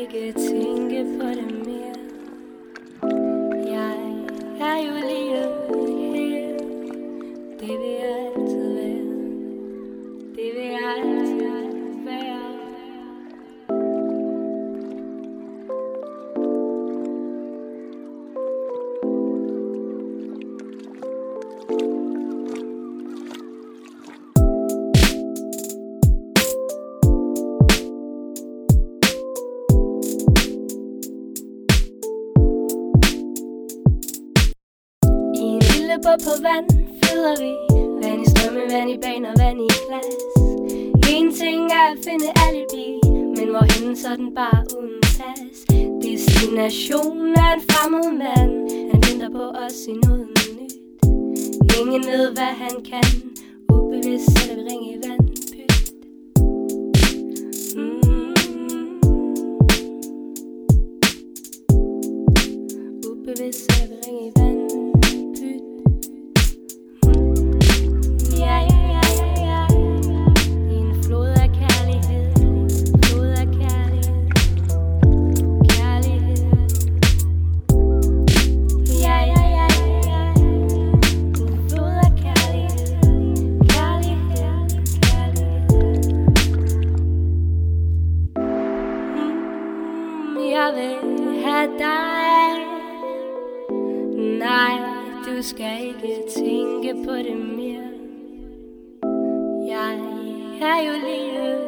ikke tænke på det mere. Jeg er jo lille båd på vand flyder vi. Vand i strømme, vand i baner, vand i glas. En ting er at finde alibi Men hvorhen så den bare uden tas Destination er en fremmed mand. Han venter på os i noget nyt. Ingen ved hvad han kan. Ubevidst sætter vi ring i vand. Mm. Ubevidst sætter vi ring i vand. Af dig. Nej, du skal ikke tænke på det mere. Jeg er jo lige her.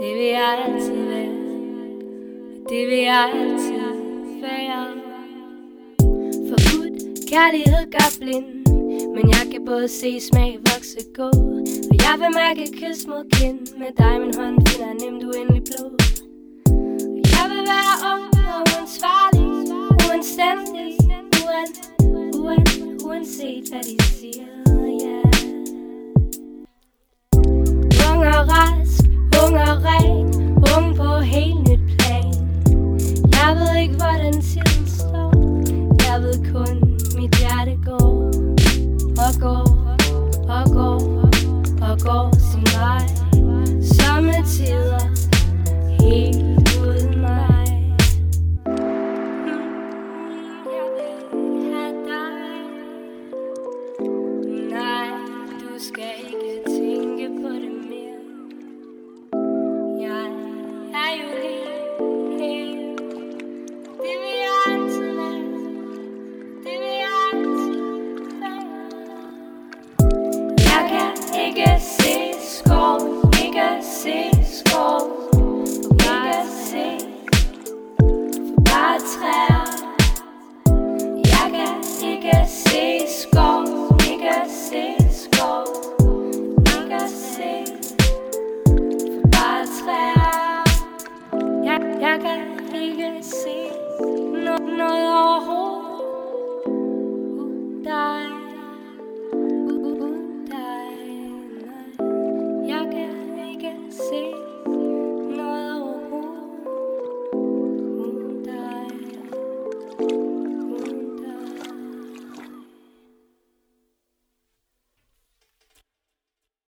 Det vil jeg altid være. Det vil jeg altid være. Forbudt kærlighed gør blind. Men jeg kan både se smag vokse gå. Og jeg vil mærke kys mod kind. Med dig min hånd finder nemt uendelig blå er ung og uansvarlig. Uanstændig. Uan, uan, uanset hvad de siger. Yeah. Ung og rask, ung og ren, ung på helt nyt plan. Jeg ved ikke, hvordan tiden står. Jeg ved kun, mit hjerte går og går og går og går sin vej. Sommetider